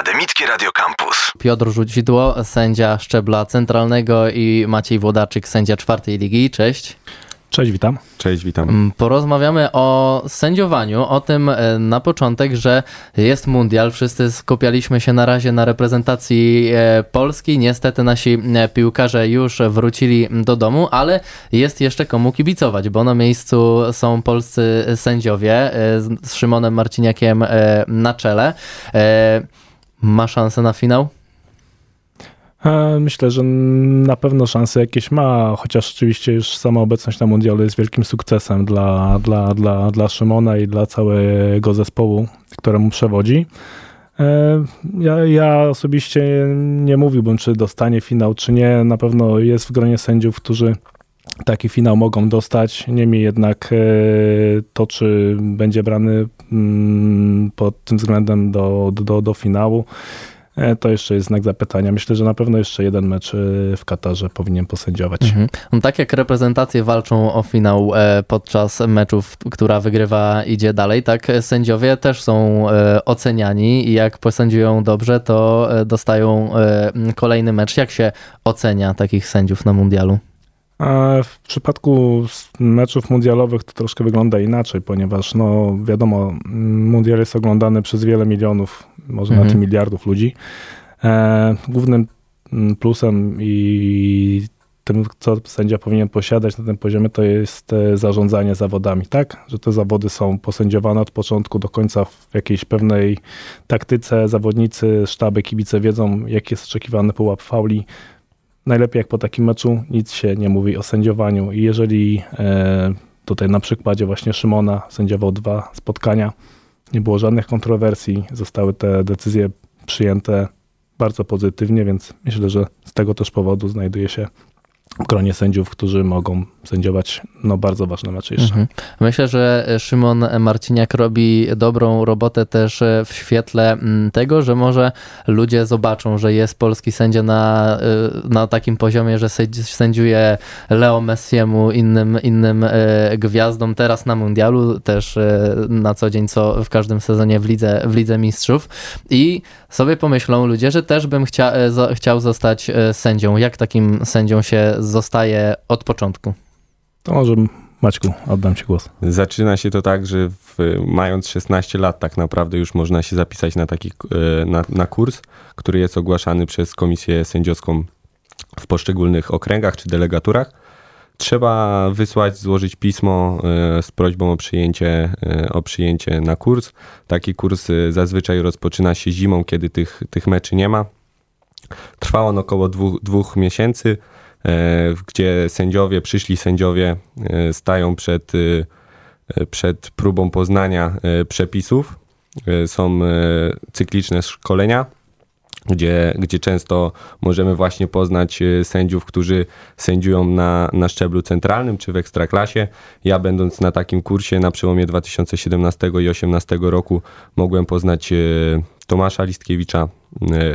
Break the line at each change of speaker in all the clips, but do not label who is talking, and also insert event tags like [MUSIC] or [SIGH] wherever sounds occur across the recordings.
Akademickie Radio Campus.
Piotr Rzucidło, sędzia szczebla centralnego i Maciej Włodarczyk, sędzia czwartej ligi. Cześć.
Cześć, witam.
Cześć, witam.
Mm, porozmawiamy o sędziowaniu, o tym e, na początek, że jest mundial. Wszyscy skupialiśmy się na razie na reprezentacji e, Polski. Niestety nasi e, piłkarze już wrócili do domu, ale jest jeszcze komu kibicować, bo na miejscu są polscy sędziowie z Szymonem Marciniakiem na czele. Ma szansę na finał?
E, myślę, że na pewno szanse jakieś ma, chociaż oczywiście już sama obecność na mundialu jest wielkim sukcesem dla, dla, dla, dla Szymona i dla całego zespołu, któremu przewodzi. E, ja, ja osobiście nie mówiłbym, czy dostanie finał, czy nie. Na pewno jest w gronie sędziów, którzy taki finał mogą dostać. Niemniej jednak e, to, czy będzie brany mm, pod tym względem do, do, do finału, E, to jeszcze jest znak zapytania. Myślę, że na pewno jeszcze jeden mecz e, w Katarze powinien posędziować. Mhm.
No, tak jak reprezentacje walczą o finał podczas meczów, która wygrywa idzie dalej, tak sędziowie też są oceniani i jak posędziują dobrze, to dostają kolejny mecz. Jak się ocenia takich sędziów na mundialu?
W przypadku meczów mundialowych to troszkę wygląda inaczej, ponieważ no wiadomo, mundial jest oglądany przez wiele milionów, może mhm. nawet miliardów ludzi. E, głównym mm, plusem i tym, co sędzia powinien posiadać na tym poziomie, to jest e, zarządzanie zawodami, tak? Że te zawody są posędziowane od początku do końca w jakiejś pewnej taktyce. Zawodnicy, sztaby, kibice wiedzą, jaki jest oczekiwany pułap fauli, najlepiej jak po takim meczu nic się nie mówi o sędziowaniu. I jeżeli e, tutaj na przykładzie właśnie Szymona sędziował dwa spotkania, nie było żadnych kontrowersji, zostały te decyzje przyjęte bardzo pozytywnie, więc myślę, że z tego też powodu znajduje się gronie sędziów, którzy mogą sędziować no, bardzo ważne mecze jeszcze. Mhm.
Myślę, że Szymon Marciniak robi dobrą robotę też w świetle mm, tego, że może ludzie zobaczą, że jest polski sędzia na, y, na takim poziomie, że sędziuje Leo Messiemu, innym, innym gwiazdom teraz na mundialu, też na co dzień, co w każdym sezonie w Lidze, w Lidze Mistrzów i sobie pomyślą ludzie, że też bym chcia, chciał zostać sędzią. Jak takim sędzią się zostaje od początku?
To może Maćku, oddam Ci głos.
Zaczyna się to tak, że w, mając 16 lat tak naprawdę już można się zapisać na taki e, na, na kurs, który jest ogłaszany przez komisję sędziowską w poszczególnych okręgach czy delegaturach. Trzeba wysłać, złożyć pismo e, z prośbą o przyjęcie, e, o przyjęcie na kurs. Taki kurs zazwyczaj rozpoczyna się zimą, kiedy tych, tych meczy nie ma. Trwa on około dwóch, dwóch miesięcy. E, gdzie sędziowie, przyszli sędziowie e, stają przed, e, przed próbą poznania przepisów. Są cykliczne szkolenia, gdzie, gdzie często możemy właśnie poznać sędziów, którzy sędziują na, na szczeblu centralnym czy w ekstraklasie. Ja będąc na takim kursie na przełomie 2017 i 2018 roku mogłem poznać Tomasza Listkiewicza,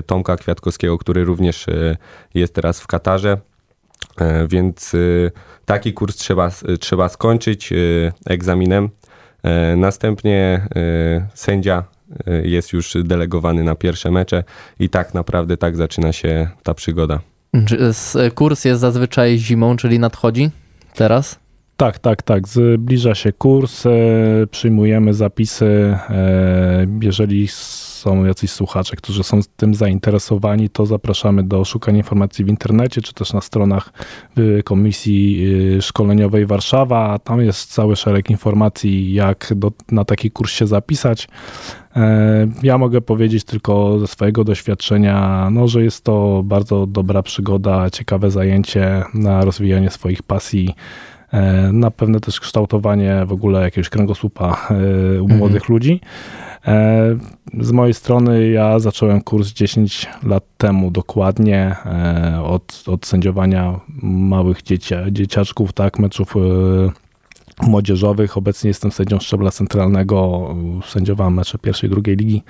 Tomka Kwiatkowskiego, który również jest teraz w Katarze. E, więc y, taki kurs trzeba, trzeba skończyć y, egzaminem. E, następnie y, sędzia jest już delegowany na pierwsze mecze i tak naprawdę tak zaczyna się ta przygoda.
Kurs jest zazwyczaj zimą, czyli nadchodzi teraz?
Tak, tak, tak. Zbliża się kurs, e, przyjmujemy zapisy. Jeżeli są jacyś słuchacze, którzy są tym zainteresowani, to zapraszamy do szukania informacji w internecie, czy też na stronach y, Komisji Szkoleniowej Warszawa. Tam jest cały szereg informacji, jak do, na taki kurs się zapisać. E, ja mogę powiedzieć tylko ze swojego doświadczenia, no, że jest to bardzo dobra przygoda, ciekawe zajęcie na rozwijanie swoich pasji e, na pewne też kształtowanie w ogóle jakiegoś kręgosłupa e, u młodych mhm. ludzi. E, z mojej strony ja zacząłem kurs 10 lat temu dokładnie e, od, od sędziowania małych dzieci, dzieciaczków, tak, meczów e, młodzieżowych. Obecnie jestem sędzią szczebla centralnego, sędziowałem mecze pierwszej, drugiej ligi,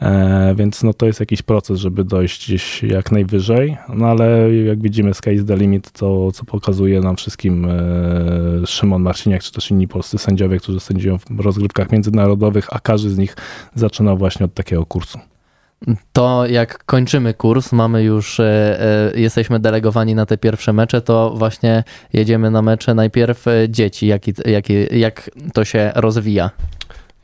e, więc no to jest jakiś proces, żeby dojść gdzieś jak najwyżej, no ale jak widzimy sky is the limit, to co pokazuje nam wszystkim e, Szymon Marciniak, czy też inni polscy sędziowie, którzy sędziują w rozgrywkach międzynarodowych, a każdy z nich zaczyna właśnie od takiego kursu.
To jak kończymy kurs, mamy już, jesteśmy delegowani na te pierwsze mecze, to właśnie jedziemy na mecze najpierw dzieci, jak, jak, jak to się rozwija.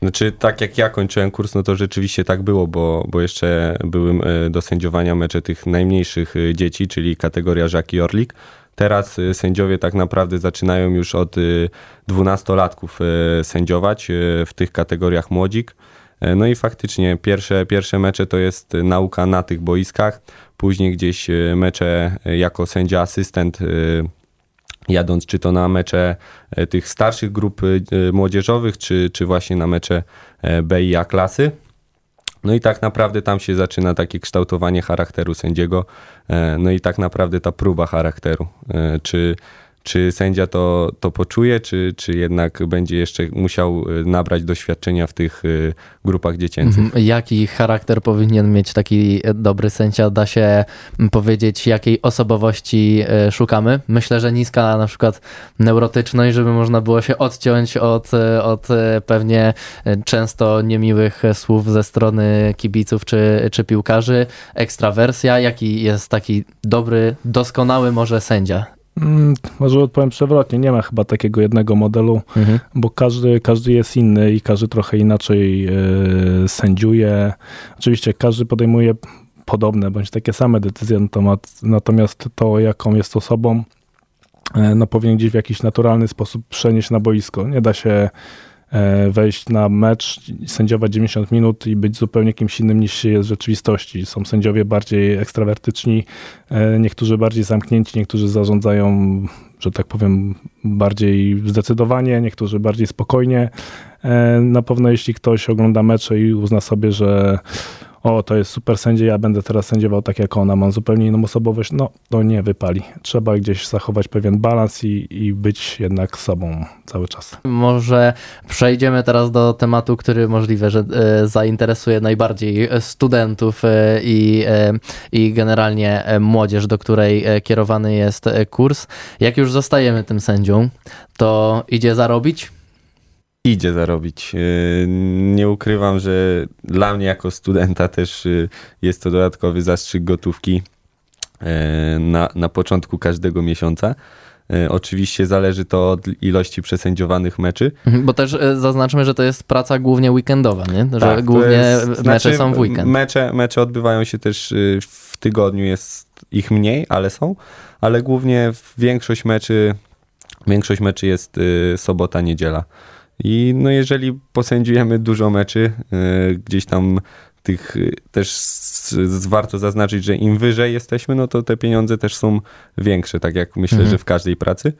Znaczy, tak jak ja kończyłem kurs, no to rzeczywiście tak było, bo, bo jeszcze były do sędziowania mecze tych najmniejszych dzieci, czyli kategoria Żaki Orlik. Teraz sędziowie tak naprawdę zaczynają już od 12-latków y, y, sędziować w tych kategoriach młodzik. E, no i faktycznie pierwsze, pierwsze mecze to jest nauka na tych boiskach, później gdzieś mecze jako sędzia asystent jadąc czy to na mecze e, tych starszych grup młodzieżowych, czy, czy właśnie na mecze e, B i A klasy. No i tak naprawdę tam się zaczyna takie kształtowanie charakteru sędziego, e, no i tak naprawdę ta próba charakteru. E, czy czy sędzia to, to poczuje, czy, czy jednak będzie jeszcze musiał y, nabrać doświadczenia w tych y, grupach dziecięcych? Mhm.
Jaki charakter powinien mieć taki dobry sędzia? Da się powiedzieć, jakiej osobowości szukamy? Myślę, że niska na przykład neurotyczność, żeby można było się odciąć od, od pewnie często niemiłych słów ze strony kibiców czy, czy piłkarzy. Ekstrawersja, jaki jest taki dobry, doskonały może sędzia?
Mm, może odpowiem przewrotnie, nie ma chyba takiego jednego modelu, mhm. bo każdy, każdy jest inny i każdy trochę inaczej y, sędziuje. Oczywiście każdy podejmuje podobne bądź takie same decyzje na temat, natomiast to, jaką jest osobą, y, no, powinien gdzieś w jakiś naturalny sposób przenieść na boisko. Nie da się E, wejść na mecz, sędziować 90 minut i być zupełnie kimś innym niż się jest w rzeczywistości. Są sędziowie bardziej ekstrawertyczni, e, niektórzy bardziej zamknięci, niektórzy zarządzają, że tak powiem, bardziej zdecydowanie, niektórzy bardziej spokojnie. E, na pewno jeśli ktoś ogląda mecze i uzna sobie, że o, to jest super sędzia, ja będę teraz sędziował tak jak ona, mam zupełnie inną osobowość, no to nie wypali. Trzeba gdzieś zachować pewien balans i, i być jednak sobą cały czas.
Może przejdziemy teraz do tematu, który możliwe, że e, zainteresuje najbardziej studentów e, i, e, i generalnie młodzież, do której kierowany jest kurs. Jak już zostajemy tym sędzią, to idzie zarobić?
Idzie zarobić. E, nie ukrywam, że dla mnie jako studenta też e, jest to dodatkowy zastrzyk gotówki e, na, na początku każdego miesiąca. Oczywiście zależy to od ilości przesędziowanych meczy.
Mhm, bo też zaznaczmy, że to jest praca głównie weekendowa, nie? że tak, głównie jest, mecze znaczy, są w weekend.
Mecze, mecze odbywają się też w tygodniu, jest ich mniej, ale są, ale głównie większość meczy, większość meczy jest sobota, niedziela. I no jeżeli posędziujemy dużo meczy, e, gdzieś tam tych e, też warto zaznaczyć, że im wyżej jesteśmy, no to te pieniądze też są większe, tak jak myślę, mhm. że w każdej pracy.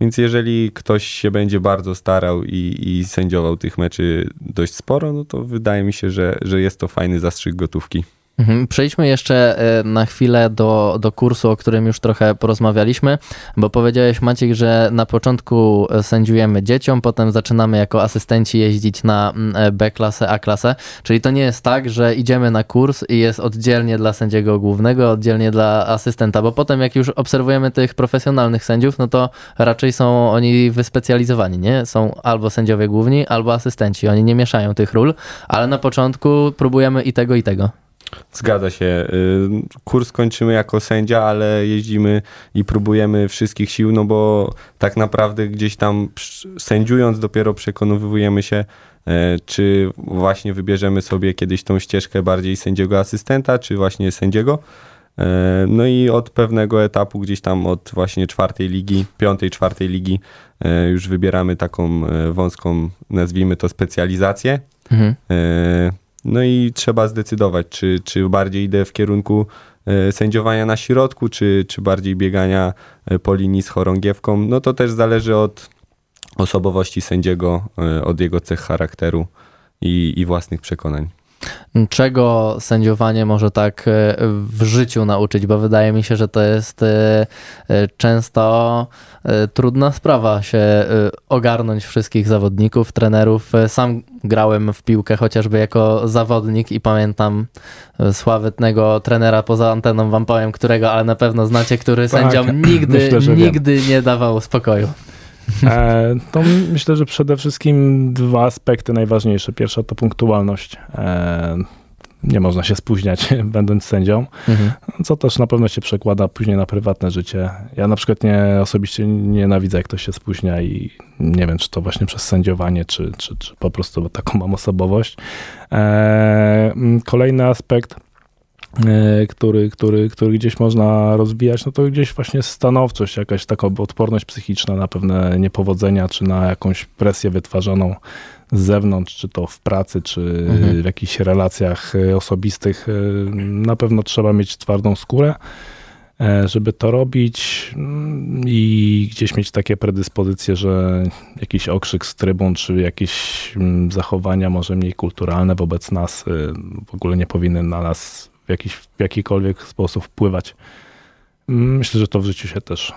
Więc jeżeli ktoś się będzie bardzo starał i, i sędziował tych meczy dość sporo, no to wydaje mi się, że, że jest to fajny zastrzyk gotówki.
Mhm. Przejdźmy jeszcze e, na chwilę do, do kursu, o którym już trochę porozmawialiśmy, bo powiedziałeś Maciek, że na początku sędziujemy dzieciom, potem zaczynamy jako asystenci jeździć na mm, e, B-klasę, A-klasę, czyli to nie jest tak, że idziemy na kurs i jest oddzielnie dla sędziego głównego, oddzielnie dla asystenta, bo potem jak już obserwujemy tych profesjonalnych sędziów, no to raczej są oni wyspecjalizowani, nie? Są albo sędziowie główni, albo asystenci, oni nie mieszają tych ról, ale na początku próbujemy i tego, i tego.
Zgadza się. Y, kurs kończymy jako sędzia, ale jeździmy i próbujemy wszystkich sił, no bo tak naprawdę gdzieś tam sędziując dopiero przekonujemy się, e, czy właśnie wybierzemy sobie kiedyś tą ścieżkę bardziej sędziego asystenta, czy właśnie sędziego. E, no i od pewnego etapu, gdzieś tam od właśnie czwartej ligi, piątej, czwartej ligi, e, już wybieramy taką wąską, nazwijmy to specjalizację. Mhm. No i trzeba zdecydować, czy, czy bardziej idę w kierunku e, sędziowania na środku, czy, czy bardziej biegania e, po linii z chorągiewką. No to też zależy od osobowości sędziego, e, od jego cech charakteru i, i własnych przekonań.
Czego sędziowanie może tak w życiu nauczyć? Bo wydaje mi się, że to jest często trudna sprawa się ogarnąć wszystkich zawodników, trenerów. Sam grałem w piłkę chociażby jako zawodnik i pamiętam e, sławetnego trenera poza anteną, wam powiem którego, ale na pewno znacie, który tak, sędziom nigdy, myślę, nigdy nie dawał spokoju.
E, to myślę, że przede wszystkim dwa aspekty najważniejsze. Pierwsza to punktualność. E, nie można się spóźniać, [LAUGHS] będąc sędzią, mhm. co też na pewno się przekłada później na prywatne życie. Ja na przykład nie osobiście nienawidzę, jak ktoś się spóźnia i nie wiem, czy to właśnie przez sędziowanie, czy, czy, czy po prostu taką mam osobowość. Eee, kolejny aspekt, e, który, który, który gdzieś można rozwijać, no to gdzieś właśnie stanowczość, jakaś taka odporność psychiczna na pewne niepowodzenia, czy na jakąś presję wytwarzaną z zewnątrz, czy to w pracy, czy mhm. w jakichś relacjach e, osobistych, e, na pewno trzeba mieć twardą skórę, e, żeby to robić mm, i gdzieś mieć takie predyspozycje, że jakiś okrzyk z trybun, czy jakieś mm, zachowania może mniej kulturalne wobec nas w ogóle nie powinny na nas w, jakiś, w jakikolwiek sposób wpływać. Myślę, że to w życiu się też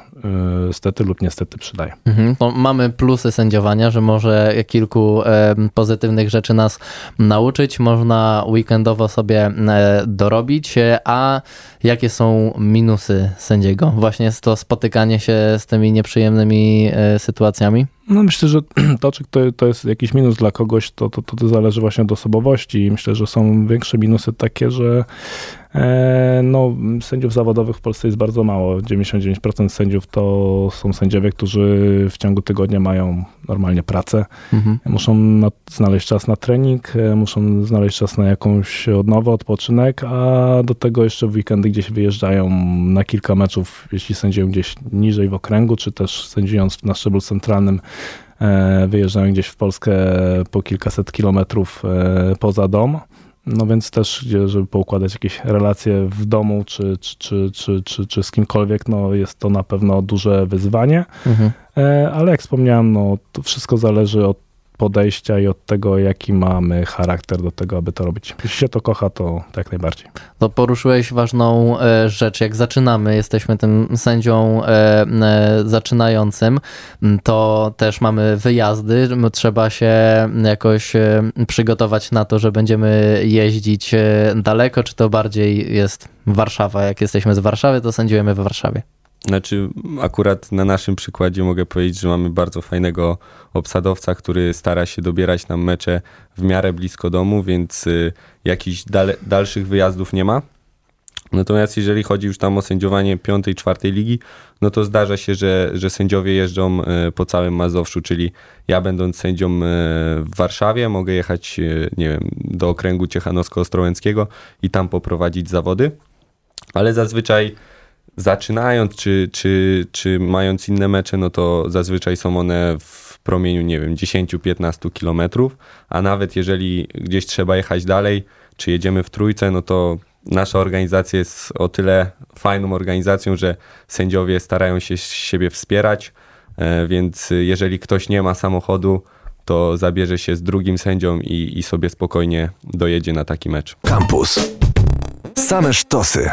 yy, stety lub niestety przydaje.
Mhm. No, mamy plusy sędziowania, że może kilku e, pozytywnych rzeczy nas nauczyć, można weekendowo sobie e, dorobić, a jakie są minusy sędziego? Właśnie to spotykanie się z tymi nieprzyjemnymi e, sytuacjami?
No myślę, że [CLEARS THROAT] to, czy to, to jest jakiś minus dla kogoś, to, to, to zależy właśnie od osobowości. Myślę, że są większe minusy takie, że e, no, sędziów zawodowych w Polsce jest bardzo mało. 99% sędziów to są sędziowie, którzy w ciągu tygodnia mają normalnie pracę. Mhm. Muszą na, znaleźć czas na trening, e, muszą znaleźć czas na jakąś odnowę, odpoczynek, a do tego jeszcze w weekendy gdzieś wyjeżdżają na kilka meczów, jeśli sędziują gdzieś niżej w okręgu, czy też sędziując na szczeblu centralnym wyjeżdżają gdzieś w Polskę po kilkaset kilometrów e, poza dom. No więc też, żeby poukładać jakieś relacje w domu czy, czy, czy, czy, czy, czy z kimkolwiek, no jest to na pewno duże wyzwanie. Mhm. E, ale jak wspomniałem, no to wszystko zależy od podejścia i od tego, jaki mamy charakter do tego, aby to robić. Jeśli się to kocha, to jak najbardziej.
To poruszyłeś ważną e, rzecz. Jak zaczynamy, jesteśmy tym sędzią e, e, zaczynającym, to też mamy wyjazdy. Trzeba się jakoś przygotować na to, że będziemy jeździć daleko, czy to bardziej jest Warszawa? Jak jesteśmy z Warszawy, to sędziujemy w Warszawie.
Znaczy, akurat na naszym przykładzie mogę powiedzieć, że mamy bardzo fajnego obsadowca, który stara się dobierać nam mecze w miarę blisko domu, więc y, jakichś dal dalszych wyjazdów nie ma. Natomiast jeżeli chodzi już tam o sędziowanie piątej, czwartej ligi, no to zdarza się, że, że sędziowie jeżdżą y, po całym Mazowszu, czyli ja będąc sędzią y, w Warszawie mogę jechać, nie wiem, do okręgu Ciechanowsko-Ostrołęckiego i tam poprowadzić zawody, ale zazwyczaj zaczynając, czy, czy, czy mając inne mecze, no to zazwyczaj są one w promieniu, nie wiem, 10-15 kilometrów, a nawet jeżeli gdzieś trzeba jechać dalej, czy jedziemy w trójce, no to nasza organizacja jest o tyle fajną organizacją, że sędziowie starają się siebie wspierać, e, więc jeżeli ktoś nie ma samochodu, to zabierze się z drugim sędzią i, i sobie spokojnie dojedzie na taki mecz. Campus. Same sztosy.